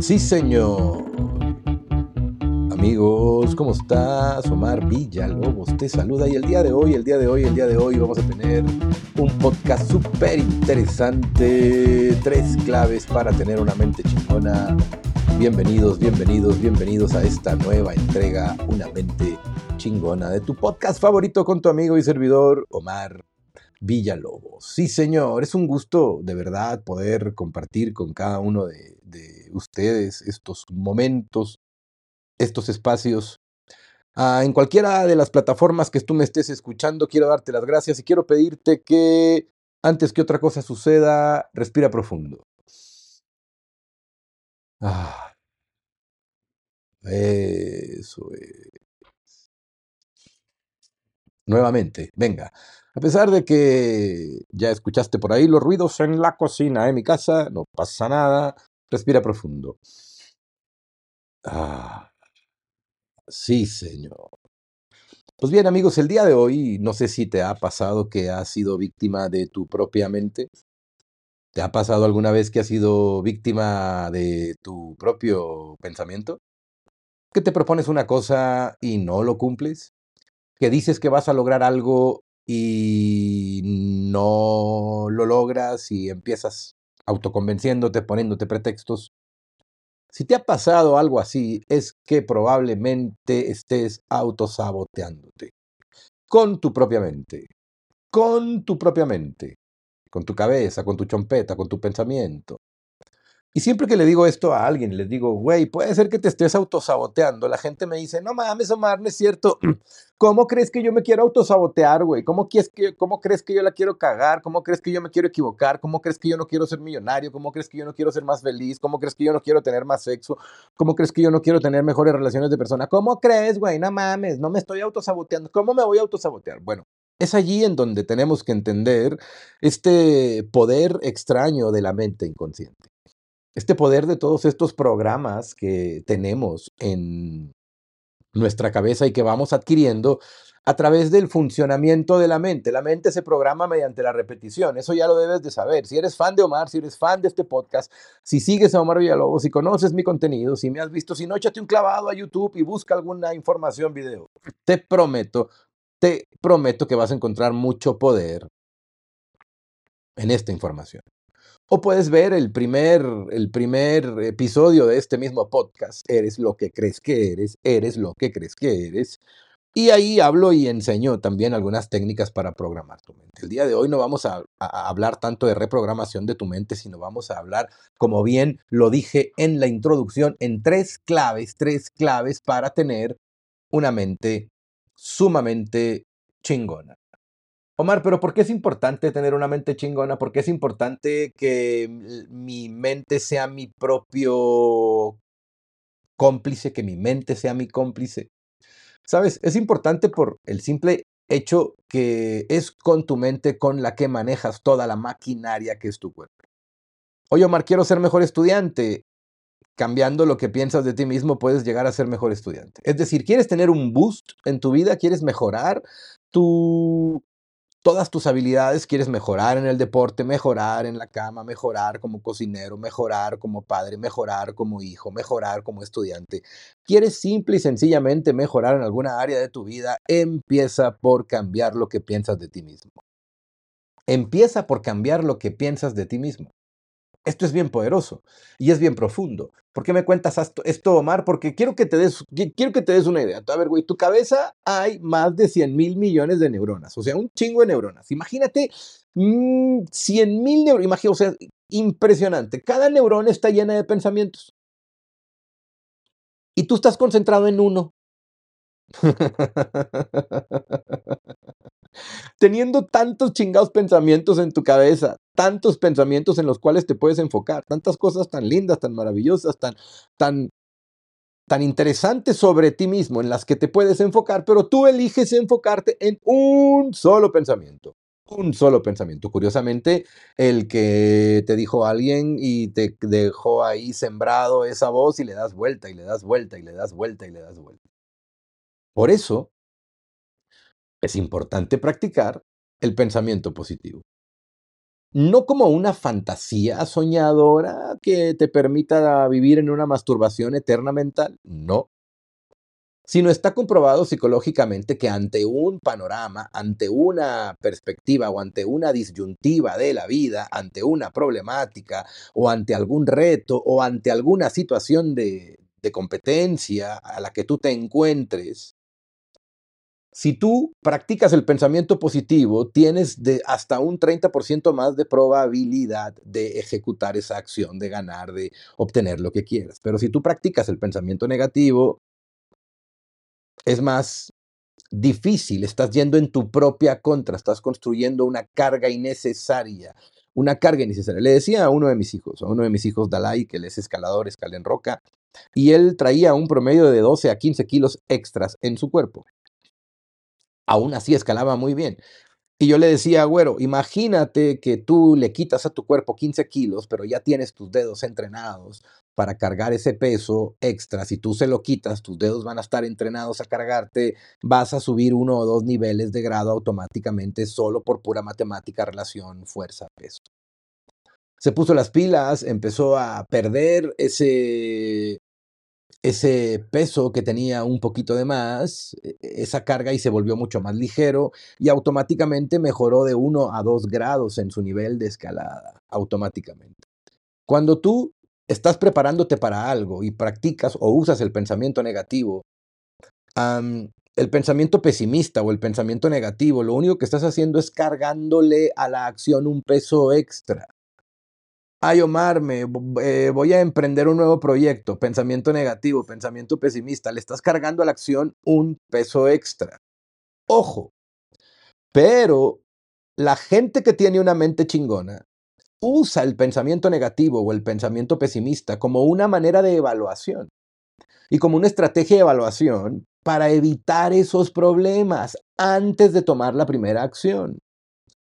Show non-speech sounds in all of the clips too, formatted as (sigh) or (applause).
Sí, señor. Amigos, ¿cómo estás? Omar Villalobos te saluda y el día de hoy, el día de hoy, el día de hoy vamos a tener un podcast súper interesante. Tres claves para tener una mente chingona. Bienvenidos, bienvenidos, bienvenidos a esta nueva entrega, Una mente chingona, de tu podcast favorito con tu amigo y servidor Omar Villalobos. Sí, señor, es un gusto de verdad poder compartir con cada uno de, ustedes estos momentos, estos espacios. Ah, en cualquiera de las plataformas que tú me estés escuchando, quiero darte las gracias y quiero pedirte que antes que otra cosa suceda, respira profundo. Ah, eso es. Nuevamente, venga. A pesar de que ya escuchaste por ahí los ruidos en la cocina de mi casa, no pasa nada. Respira profundo. Ah, sí, señor. Pues bien, amigos, el día de hoy no sé si te ha pasado que has sido víctima de tu propia mente. ¿Te ha pasado alguna vez que has sido víctima de tu propio pensamiento? ¿Que te propones una cosa y no lo cumples? ¿Que dices que vas a lograr algo y no lo logras y empiezas autoconvenciéndote, poniéndote pretextos. Si te ha pasado algo así, es que probablemente estés autosaboteándote. Con tu propia mente. Con tu propia mente. Con tu cabeza, con tu chompeta, con tu pensamiento. Y siempre que le digo esto a alguien, les digo, güey, puede ser que te estés autosaboteando. La gente me dice, no mames, Omar, no es cierto. (clears throat) ¿Cómo crees que yo me quiero autosabotear, güey? ¿Cómo, que, ¿Cómo crees que yo la quiero cagar? ¿Cómo crees que yo me quiero equivocar? ¿Cómo crees que yo no quiero ser millonario? ¿Cómo crees que yo no quiero ser más feliz? ¿Cómo crees que yo no quiero tener más sexo? ¿Cómo crees que yo no quiero tener mejores relaciones de persona? ¿Cómo crees, güey? No mames, no me estoy autosaboteando. ¿Cómo me voy a autosabotear? Bueno, es allí en donde tenemos que entender este poder extraño de la mente inconsciente este poder de todos estos programas que tenemos en nuestra cabeza y que vamos adquiriendo a través del funcionamiento de la mente. La mente se programa mediante la repetición, eso ya lo debes de saber. Si eres fan de Omar, si eres fan de este podcast, si sigues a Omar Villalobos, si conoces mi contenido, si me has visto, si no, échate un clavado a YouTube y busca alguna información, video. Te prometo, te prometo que vas a encontrar mucho poder en esta información. O puedes ver el primer, el primer episodio de este mismo podcast, Eres lo que crees que eres, eres lo que crees que eres. Y ahí hablo y enseño también algunas técnicas para programar tu mente. El día de hoy no vamos a, a, hablar tanto de reprogramación de tu mente, sino vamos a hablar, como bien lo dije en la introducción, en tres claves, tres claves para tener una mente sumamente chingona. Omar, pero ¿por qué es importante tener una mente chingona? ¿Por qué es importante que mi mente sea mi propio cómplice, que mi mente sea mi cómplice? ¿Sabes? Es importante por el simple hecho que es con tu mente con la que manejas toda la maquinaria que es tu cuerpo. Oye, Omar, quiero ser mejor estudiante. Cambiando lo que piensas de ti mismo, puedes llegar a ser mejor estudiante. Es decir, ¿quieres tener un boost en tu vida? ¿Quieres mejorar tu todas tus habilidades, quieres mejorar en el deporte, mejorar en la cama, mejorar como cocinero, mejorar como padre, mejorar como hijo, mejorar como estudiante. Quieres simple y sencillamente mejorar en alguna área de tu vida, empieza por cambiar lo que piensas de ti mismo. Empieza por cambiar lo que piensas de ti mismo. Esto es bien poderoso y es bien profundo. ¿Por qué me cuentas esto, Omar? Porque quiero que te des, quiero que te des una idea. A ver, güey, tu cabeza hay más de 100 mil millones de neuronas, o sea, un chingo de neuronas. Imagínate 100 mm, mil neuronas, o sea, impresionante. Cada neurona está llena de pensamientos. Y tú estás concentrado en uno. (laughs) Teniendo tantos chingados pensamientos en tu cabeza, tantos pensamientos en los cuales te puedes enfocar, tantas cosas tan lindas, tan maravillosas, tan, tan, tan interesantes sobre ti mismo en las que te puedes enfocar, pero tú eliges enfocarte en un solo pensamiento. Un solo pensamiento. Curiosamente, el que te dijo alguien y te dejó ahí sembrado esa voz y le das vuelta y le das vuelta y le das vuelta y le das vuelta. Por eso es importante practicar el pensamiento positivo. no como una fantasía soñadora que te permita vivir en una masturbación eterna mental, no, sino está comprobado psicológicamente que ante un panorama, ante una perspectiva o ante una disyuntiva de la vida, ante una problemática o ante algún reto o ante alguna situación de, de competencia a la que tú te encuentres, si tú practicas el pensamiento positivo, tienes de hasta un 30% más de probabilidad de ejecutar esa acción, de ganar, de obtener lo que quieras. Pero si tú practicas el pensamiento negativo, es más difícil, estás yendo en tu propia contra, estás construyendo una carga innecesaria, una carga innecesaria. Le decía a uno de mis hijos, a uno de mis hijos Dalai, que él es escalador, escala en roca, y él traía un promedio de 12 a 15 kilos extras en su cuerpo. Aún así escalaba muy bien. Y yo le decía, güero, imagínate que tú le quitas a tu cuerpo 15 kilos, pero ya tienes tus dedos entrenados para cargar ese peso extra. Si tú se lo quitas, tus dedos van a estar entrenados a cargarte, vas a subir uno o dos niveles de grado automáticamente solo por pura matemática, relación, fuerza, peso. Se puso las pilas, empezó a perder ese ese peso que tenía un poquito de más, e, e, esa carga y se volvió mucho más ligero y automáticamente mejoró de 1 a 2 grados en su nivel de escalada, automáticamente. Cuando tú estás preparándote para algo y practicas o usas el pensamiento negativo, el pensamiento pesimista o el pensamiento negativo, lo único que estás haciendo es cargándole a la acción un peso extra. Ay, Omar, me eh, voy a emprender un nuevo proyecto. Pensamiento negativo, pensamiento pesimista. Le estás cargando a la acción un peso extra. Ojo. Pero la gente que tiene una mente chingona usa el pensamiento negativo o el pensamiento pesimista como una manera de evaluación y como una estrategia de evaluación para evitar esos problemas antes de tomar la primera acción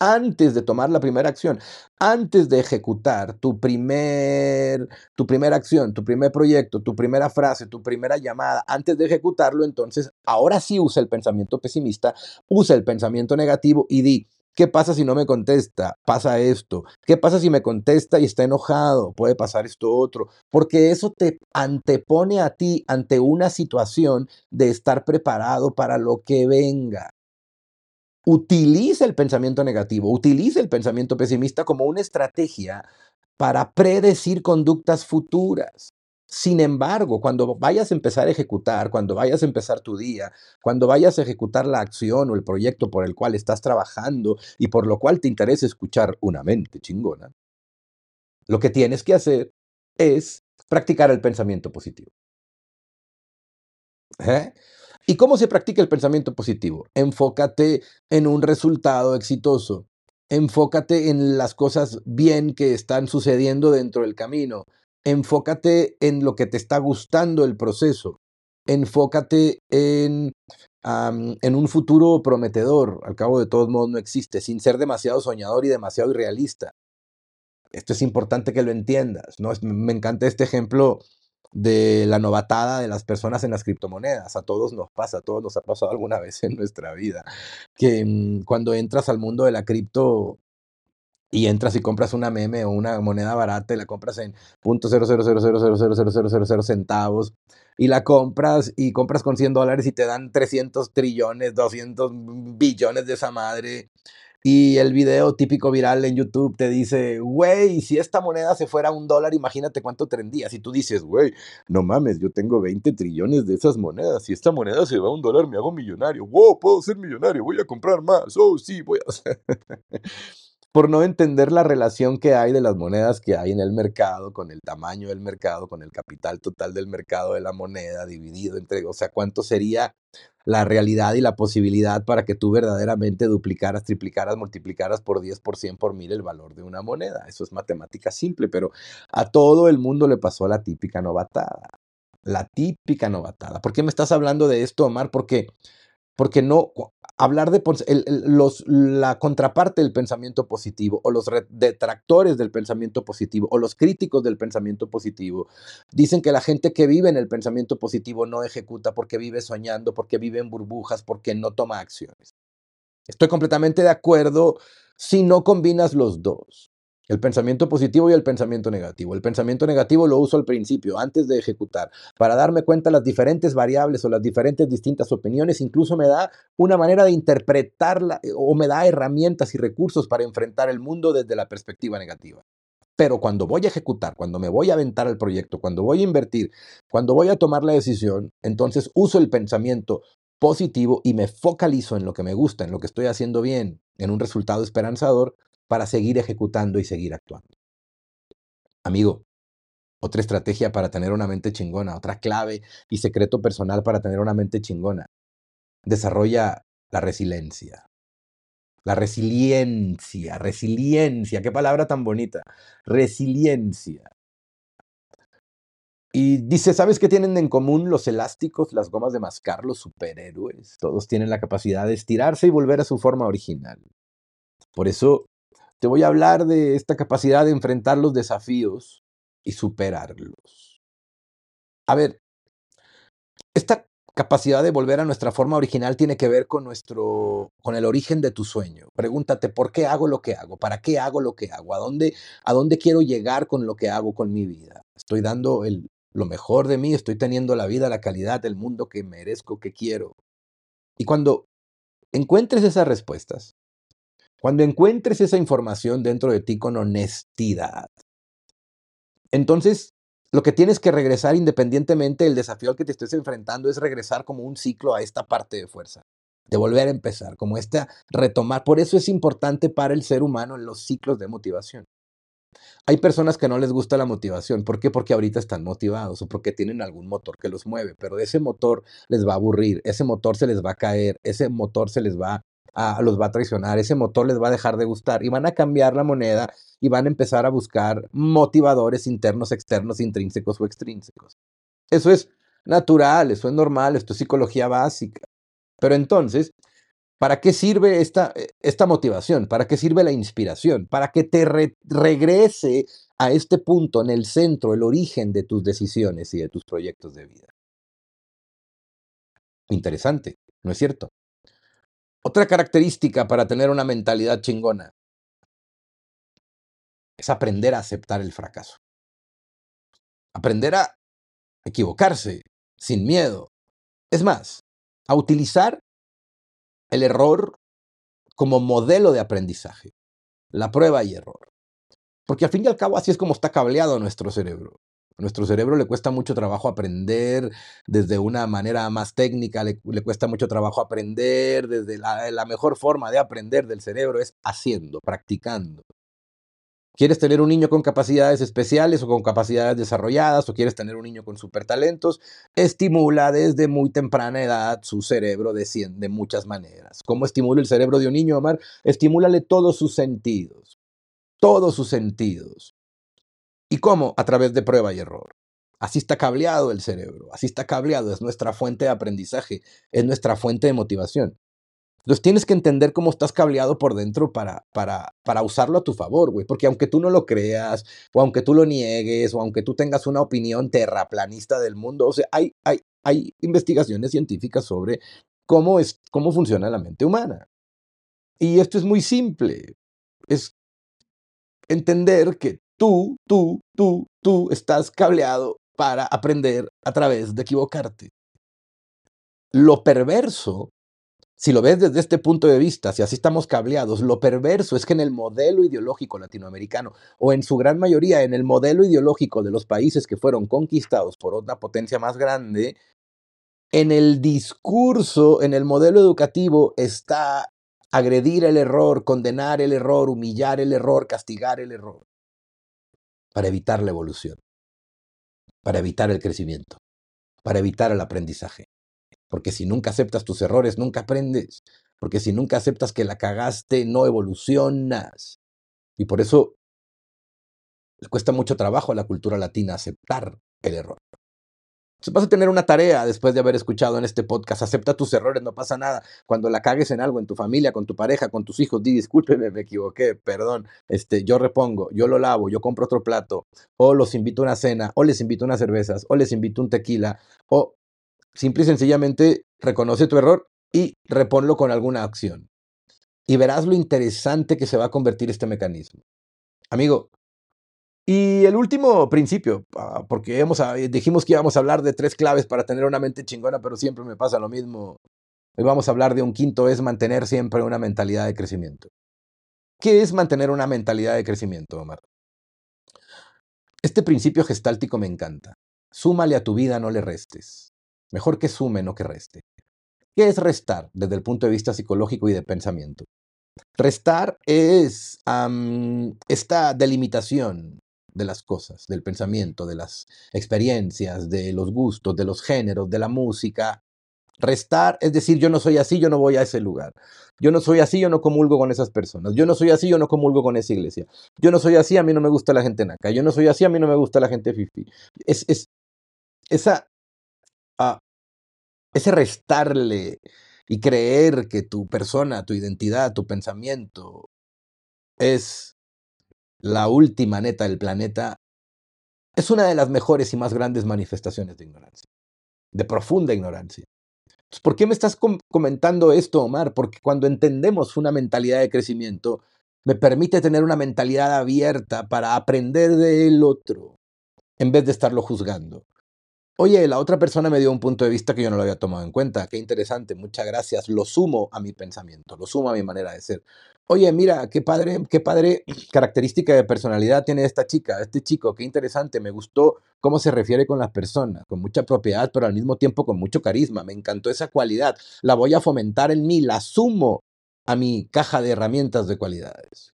antes de tomar la primera acción, antes de ejecutar tu, primer, tu primera acción, tu primer proyecto, tu primera frase, tu primera llamada, antes de ejecutarlo, entonces ahora sí usa el pensamiento pesimista, usa el pensamiento negativo y di, ¿Qué pasa si no me contesta? Pasa esto. ¿Qué pasa si me contesta y está enojado? Puede pasar esto otro. Porque eso te antepone a ti ante una situación de estar preparado para lo que venga utiliza el pensamiento negativo, utiliza el pensamiento pesimista como una estrategia para predecir conductas futuras. Sin embargo, cuando vayas a empezar a ejecutar, cuando vayas a empezar tu día, cuando vayas a ejecutar la acción o el proyecto por el cual estás trabajando y por lo cual te interesa escuchar una mente chingona, lo que tienes que hacer es practicar el pensamiento positivo. ¿Eh? ¿Y cómo se practica el pensamiento positivo? Enfócate en un resultado exitoso. Enfócate en las cosas bien que están sucediendo dentro del camino. Enfócate en lo que te está gustando el proceso. Enfócate en, en un futuro prometedor. Al cabo de todos modos no existe, sin ser demasiado soñador y demasiado irrealista. Esto es importante que lo entiendas. ¿no? Me encanta este ejemplo de la novatada de las personas en las criptomonedas. A todos nos pasa, a todos nos ha pasado alguna (laughs) vez en nuestra vida, que mm, cuando entras al mundo de la cripto y entras y compras una meme o una moneda barata y la compras en .00000000000 centavos y la compras y compras con 100 dólares y te dan 300 trillones, 200 billones de esa madre y el video típico viral en YouTube te dice, güey, si esta moneda se fuera a un dólar, imagínate cuánto tendrías. Y tú dices, güey, no mames, yo tengo 20 trillones de esas monedas. Si esta moneda se va a un dólar, me hago millonario. Wow, puedo ser millonario, voy a comprar más. Oh, sí, voy a... (laughs) por no entender la relación que hay de las monedas que hay en el mercado, con el tamaño del mercado, con el capital total del mercado de la moneda dividido entre, o sea, cuánto sería la realidad y la posibilidad para que tú verdaderamente duplicaras, triplicaras, multiplicaras por 10, por 100, por mil el valor de una moneda. Eso es matemática simple, pero a todo el mundo le pasó la típica novatada. La típica novatada. ¿Por qué me estás hablando de esto, Omar? Porque porque no hablar de los, la contraparte del pensamiento positivo o los detractores del pensamiento positivo o los críticos del pensamiento positivo dicen que la gente que vive en el pensamiento positivo no ejecuta porque vive soñando, porque vive en burbujas, porque no toma acciones. Estoy completamente de acuerdo si no combinas los dos. El pensamiento positivo y el pensamiento negativo. El pensamiento negativo lo uso al principio, antes de ejecutar, para darme cuenta las diferentes variables o las diferentes distintas opiniones. Incluso me da una manera de interpretarla eh, o me da herramientas y recursos para enfrentar el mundo desde la perspectiva negativa. Pero cuando voy a ejecutar, cuando me voy a aventar al proyecto, cuando voy a invertir, cuando voy a tomar la decisión, entonces uso el pensamiento positivo y me focalizo en lo que me gusta, en lo que estoy haciendo bien, en un resultado esperanzador para seguir ejecutando y seguir actuando. Amigo, otra estrategia para tener una mente chingona, otra clave y secreto personal para tener una mente chingona. Desarrolla la resiliencia. La resiliencia, resiliencia, qué palabra tan bonita. Resiliencia. Y dice, ¿sabes qué tienen en común los elásticos, las gomas de mascar, los superhéroes? Todos tienen la capacidad de estirarse y volver a su forma original. Por eso te voy a hablar de esta capacidad de enfrentar los desafíos y superarlos. A ver, esta capacidad de volver a nuestra forma original tiene que ver con nuestro con el origen de tu sueño. Pregúntate, ¿por qué hago lo que hago? ¿Para qué hago lo que hago? ¿A dónde a dónde quiero llegar con lo que hago con mi vida? Estoy dando el, lo mejor de mí, estoy teniendo la vida, la calidad, el mundo que merezco, que quiero. Y cuando encuentres esas respuestas, cuando encuentres esa información dentro de ti con honestidad, entonces lo que tienes que regresar independientemente del desafío al que te estés enfrentando es regresar como un ciclo a esta parte de fuerza, de volver a empezar, como esta retomar. Por eso es importante para el ser humano en los ciclos de motivación. Hay personas que no les gusta la motivación. ¿Por qué? Porque ahorita están motivados o porque tienen algún motor que los mueve, pero ese motor les va a aburrir, ese motor se les va a caer, ese motor se les va los va a traicionar, ese motor les va a dejar de gustar y van a cambiar la moneda y van a empezar a buscar motivadores internos, externos, intrínsecos o extrínsecos. Eso es natural, eso es normal, esto es psicología básica. Pero entonces, ¿para qué sirve esta, esta motivación? ¿Para qué sirve la inspiración? Para que te regrese a este punto en el centro, el origen de tus decisiones y de tus proyectos de vida. Interesante, ¿no es cierto? Otra característica para tener una mentalidad chingona es aprender a aceptar el fracaso. Aprender a equivocarse sin miedo. Es más, a utilizar el error como modelo de aprendizaje. La prueba y error. Porque al fin y al cabo así es como está cableado nuestro cerebro. Nuestro cerebro le cuesta mucho trabajo aprender desde una manera más técnica, le, cuesta mucho trabajo aprender desde la, mejor forma de aprender del cerebro es haciendo, practicando. ¿Quieres tener un niño con capacidades especiales o con capacidades desarrolladas o quieres tener un niño con supertalentos? Estimula desde muy temprana edad su cerebro de, de muchas maneras. ¿Cómo estimula el cerebro de un niño, Omar? Estimúlale todos sus sentidos. Todos sus sentidos. ¿Y cómo? A través de prueba y error. Así está cableado el cerebro, así está cableado, es nuestra fuente de aprendizaje, es nuestra fuente de motivación. Entonces tienes que entender cómo estás cableado por dentro para, para, para usarlo a tu favor, güey. Porque aunque tú no lo creas, o aunque tú lo niegues, o aunque tú tengas una opinión terraplanista del mundo, o sea, hay, hay, hay investigaciones científicas sobre cómo, es, cómo funciona la mente humana. Y esto es muy simple. Es entender que tú, tú, tú, tú estás cableado para aprender a través de equivocarte. Lo perverso, si lo ves desde este punto de vista, si así estamos cableados, lo perverso es que en el modelo ideológico latinoamericano, o en su gran mayoría en el modelo ideológico de los países que fueron conquistados por otra potencia más grande, en el discurso, en el modelo educativo está agredir el error, condenar el error, humillar el error, castigar el error para evitar la evolución, para evitar el crecimiento, para evitar el aprendizaje. Porque si nunca aceptas tus errores, nunca aprendes. Porque si nunca aceptas que la cagaste, no evolucionas. Y por eso le cuesta mucho trabajo a la cultura latina aceptar el error vas a tener una tarea después de haber escuchado en este podcast. Acepta tus errores, no pasa nada. Cuando la cagues en algo, en tu familia, con tu pareja, con tus hijos, di discúlpeme, me equivoqué, perdón. Este, yo repongo, yo lo lavo, yo compro otro plato, o los invito a una cena, o les invito unas cervezas, o les invito un tequila, o simple y sencillamente reconoce tu error y reponlo con alguna acción. Y verás lo interesante que se va a convertir este mecanismo. Amigo, y el último principio, ah, porque ah, dijimos que íbamos a hablar de tres claves para tener una mente chingona, pero siempre me pasa lo mismo. Hoy vamos a hablar de un quinto, es mantener siempre una mentalidad de crecimiento. ¿Qué es mantener una mentalidad de crecimiento, Omar? Este principio gestáltico me encanta. Súmale a tu vida, no le restes. Mejor que sume, no que reste. ¿Qué es restar desde el punto de vista psicológico y de pensamiento? Restar es esta delimitación de las cosas, del pensamiento, de las experiencias, de los gustos, de los géneros, de la música. Restar es decir, yo no soy así, yo no voy a ese lugar. Yo no soy así, yo no comulgo con esas personas. Yo no soy así, yo no comulgo con esa iglesia. Yo no soy así, a mí no me gusta la gente naca. Yo no soy así, a mí no me gusta la gente fifi. Es, es esa, uh, ese restarle y creer que tu persona, tu identidad, tu pensamiento es la última neta del planeta, es una de las mejores y más grandes manifestaciones de ignorancia, de profunda ignorancia. ¿Por qué me estás comentando esto, Omar? Porque cuando entendemos una mentalidad de crecimiento, me permite tener una mentalidad abierta para aprender del otro, en vez de estarlo juzgando. Oye, la otra persona me dio un punto de vista que yo no lo había tomado en cuenta. Qué interesante, muchas gracias. Lo sumo a mi pensamiento, lo sumo a mi manera de ser. Oye, mira, qué padre, qué padre (clears throat) característica de personalidad tiene esta chica, este chico, qué interesante. Me gustó cómo se refiere con las personas, con mucha propiedad, pero al mismo tiempo con mucho carisma. Me encantó esa cualidad. La voy a fomentar en mí, la sumo a mi caja de herramientas de cualidades.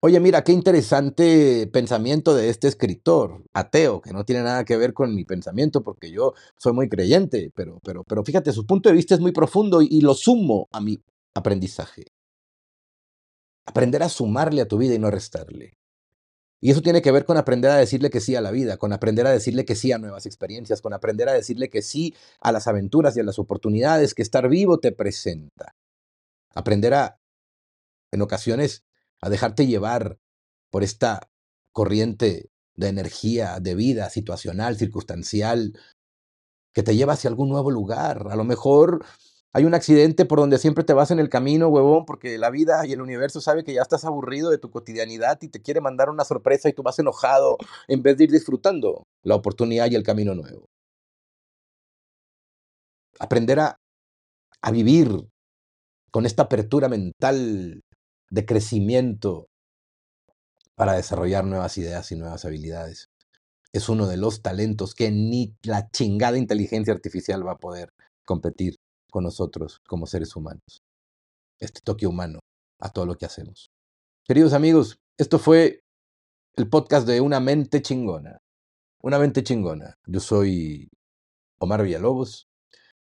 Oye, mira, qué interesante pensamiento de este escritor, ateo, que no tiene nada que ver con mi pensamiento porque yo soy muy creyente, pero, pero, pero fíjate, su punto de vista es muy profundo y, y lo sumo a mi aprendizaje. Aprender a sumarle a tu vida y no restarle. Y eso tiene que ver con aprender a decirle que sí a la vida, con aprender a decirle que sí a nuevas experiencias, con aprender a decirle que sí a las aventuras y a las oportunidades que estar vivo te presenta. Aprender a, en ocasiones, a dejarte llevar por esta corriente de energía, de vida situacional, circunstancial, que te lleva hacia algún nuevo lugar. A lo mejor hay un accidente por donde siempre te vas en el camino, huevón, porque la vida y el universo sabe que ya estás aburrido de tu cotidianidad y te quiere mandar una sorpresa y tú vas enojado en vez de ir disfrutando la oportunidad y el camino nuevo. Aprender a, a vivir con esta apertura mental de crecimiento para desarrollar nuevas ideas y nuevas habilidades. Es uno de los talentos que ni la chingada inteligencia artificial va a poder competir con nosotros como seres humanos. Este toque humano a todo lo que hacemos. Queridos amigos, esto fue el podcast de Una mente chingona. Una mente chingona. Yo soy Omar Villalobos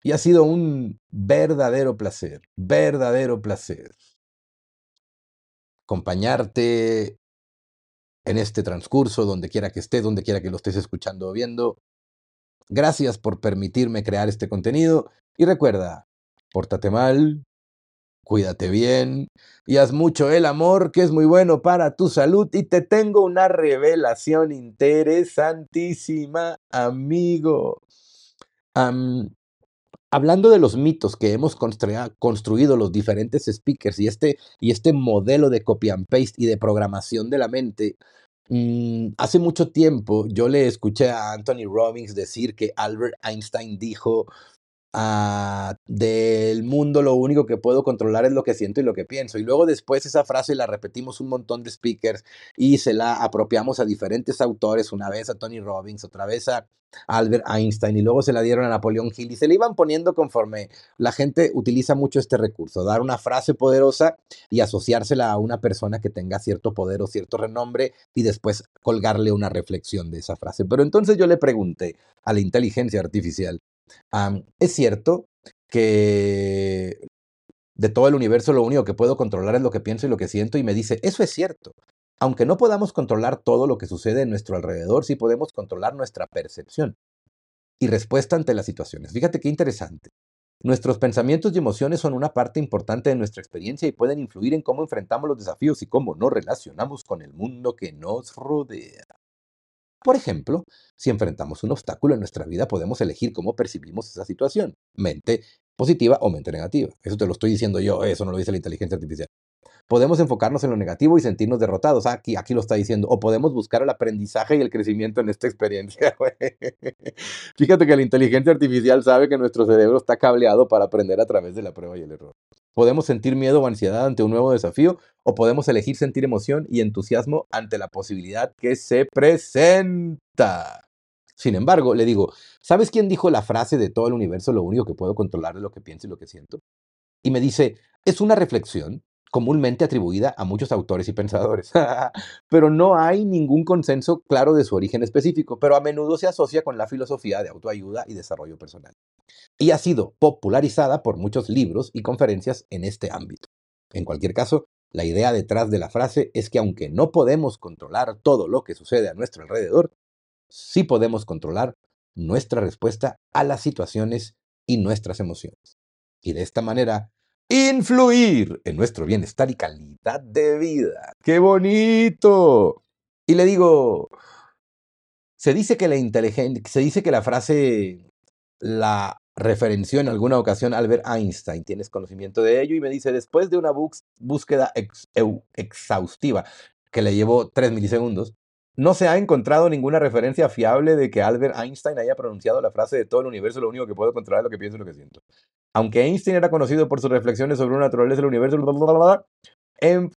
y ha sido un verdadero placer, verdadero placer acompañarte en este transcurso, donde quiera que estés, donde quiera que lo estés escuchando o viendo. Gracias por permitirme crear este contenido y recuerda, pórtate mal, cuídate bien y haz mucho el amor que es muy bueno para tu salud. Y te tengo una revelación interesantísima, amigo. Hablando de los mitos que hemos construido los diferentes speakers y este, y este modelo de copy and paste y de programación de la mente, mm, hace mucho tiempo yo le escuché a Anthony Robbins decir que Albert Einstein dijo, Ah, del mundo lo único que puedo controlar es lo que siento y lo que pienso. Y luego después esa frase la repetimos un montón de speakers y se la apropiamos a diferentes autores, una vez a Tony Robbins, otra vez a Albert Einstein y luego se la dieron a Napoleón Hill y se le iban poniendo conforme la gente utiliza mucho este recurso, dar una frase poderosa y asociársela a una persona que tenga cierto poder o cierto renombre y después colgarle una reflexión de esa frase. Pero entonces yo le pregunté a la inteligencia artificial, es cierto que de todo el universo lo único que puedo controlar es lo que pienso y lo que siento y me dice, eso es cierto. Aunque no podamos controlar todo lo que sucede en nuestro alrededor, sí podemos controlar nuestra percepción y respuesta ante las situaciones. Fíjate qué interesante. Nuestros pensamientos y emociones son una parte importante de nuestra experiencia y pueden influir en cómo enfrentamos los desafíos y cómo nos relacionamos con el mundo que nos rodea. Por ejemplo, si enfrentamos un obstáculo en nuestra vida, podemos elegir cómo percibimos esa situación, mente positiva o mente negativa. Eso te lo estoy diciendo yo, eso no lo dice la inteligencia artificial. Podemos enfocarnos en lo negativo y sentirnos derrotados. Aquí, aquí lo está diciendo. O podemos buscar el aprendizaje y el crecimiento en esta experiencia. (laughs) Fíjate que la inteligencia artificial sabe que nuestro cerebro está cableado para aprender a través de la prueba y el error. Podemos sentir miedo o ansiedad ante un nuevo desafío o podemos elegir sentir emoción y entusiasmo ante la posibilidad que se presenta. Sin embargo, le digo, ¿sabes quién dijo la frase de todo el universo lo único que puedo controlar es lo que pienso y lo que siento? Y me dice, es una reflexión comúnmente atribuida a muchos autores y pensadores, (laughs) pero no hay ningún consenso claro de su origen específico, pero a menudo se asocia con la filosofía de autoayuda y desarrollo personal. Y ha sido popularizada por muchos libros y conferencias en este ámbito. En cualquier caso, la idea detrás de la frase es que aunque no podemos controlar todo lo que sucede a nuestro alrededor, sí podemos controlar nuestra respuesta a las situaciones y nuestras emociones. Y de esta manera, influir en nuestro bienestar y calidad de vida. ¡Qué bonito! Y le digo, se dice que la se dice que la frase la referenció en alguna ocasión Albert Einstein. ¿Tienes conocimiento de ello? Y me dice, después de una búsqueda exhaustiva que le llevó tres milisegundos, no se ha encontrado ninguna referencia fiable de que Albert Einstein haya pronunciado la frase de todo el universo, lo único que puedo controlar es lo que pienso y lo que siento. Aunque Einstein era conocido por sus reflexiones sobre una naturaleza del universo,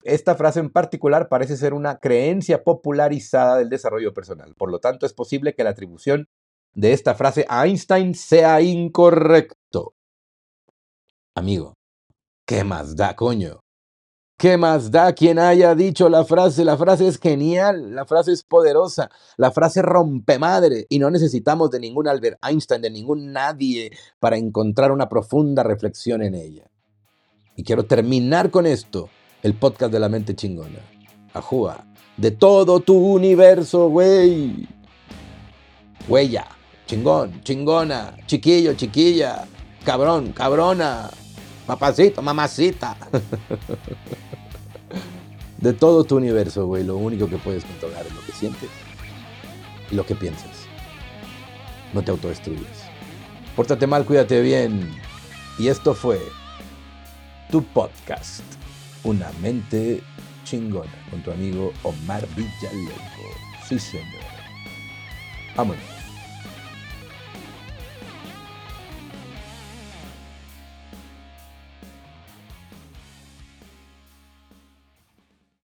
esta frase en particular parece ser una creencia popularizada del desarrollo personal. Por lo tanto, es posible que la atribución de esta frase Einstein sea incorrecto. Amigo, ¿qué más da, coño? ¿Qué más da quien haya dicho la frase? La frase es genial, la frase es poderosa, la frase rompe madre y no necesitamos de ningún Albert Einstein, de ningún nadie para encontrar una profunda reflexión en ella. Y quiero terminar con esto, el podcast de la mente chingona. Ajúa, de todo tu universo, güey. Huella, chingón, chingona, chiquillo, chiquilla, cabrón, cabrona, papacito, mamacita. (laughs) de todo tu universo, güey, lo único que puedes controlar es lo que sientes y lo que piensas. No te autodestruyes. Pórtate mal, cuídate bien. Y esto fue tu podcast, Una mente chingona, con tu amigo Omar Villaloco. Sí, señor. Vámonos.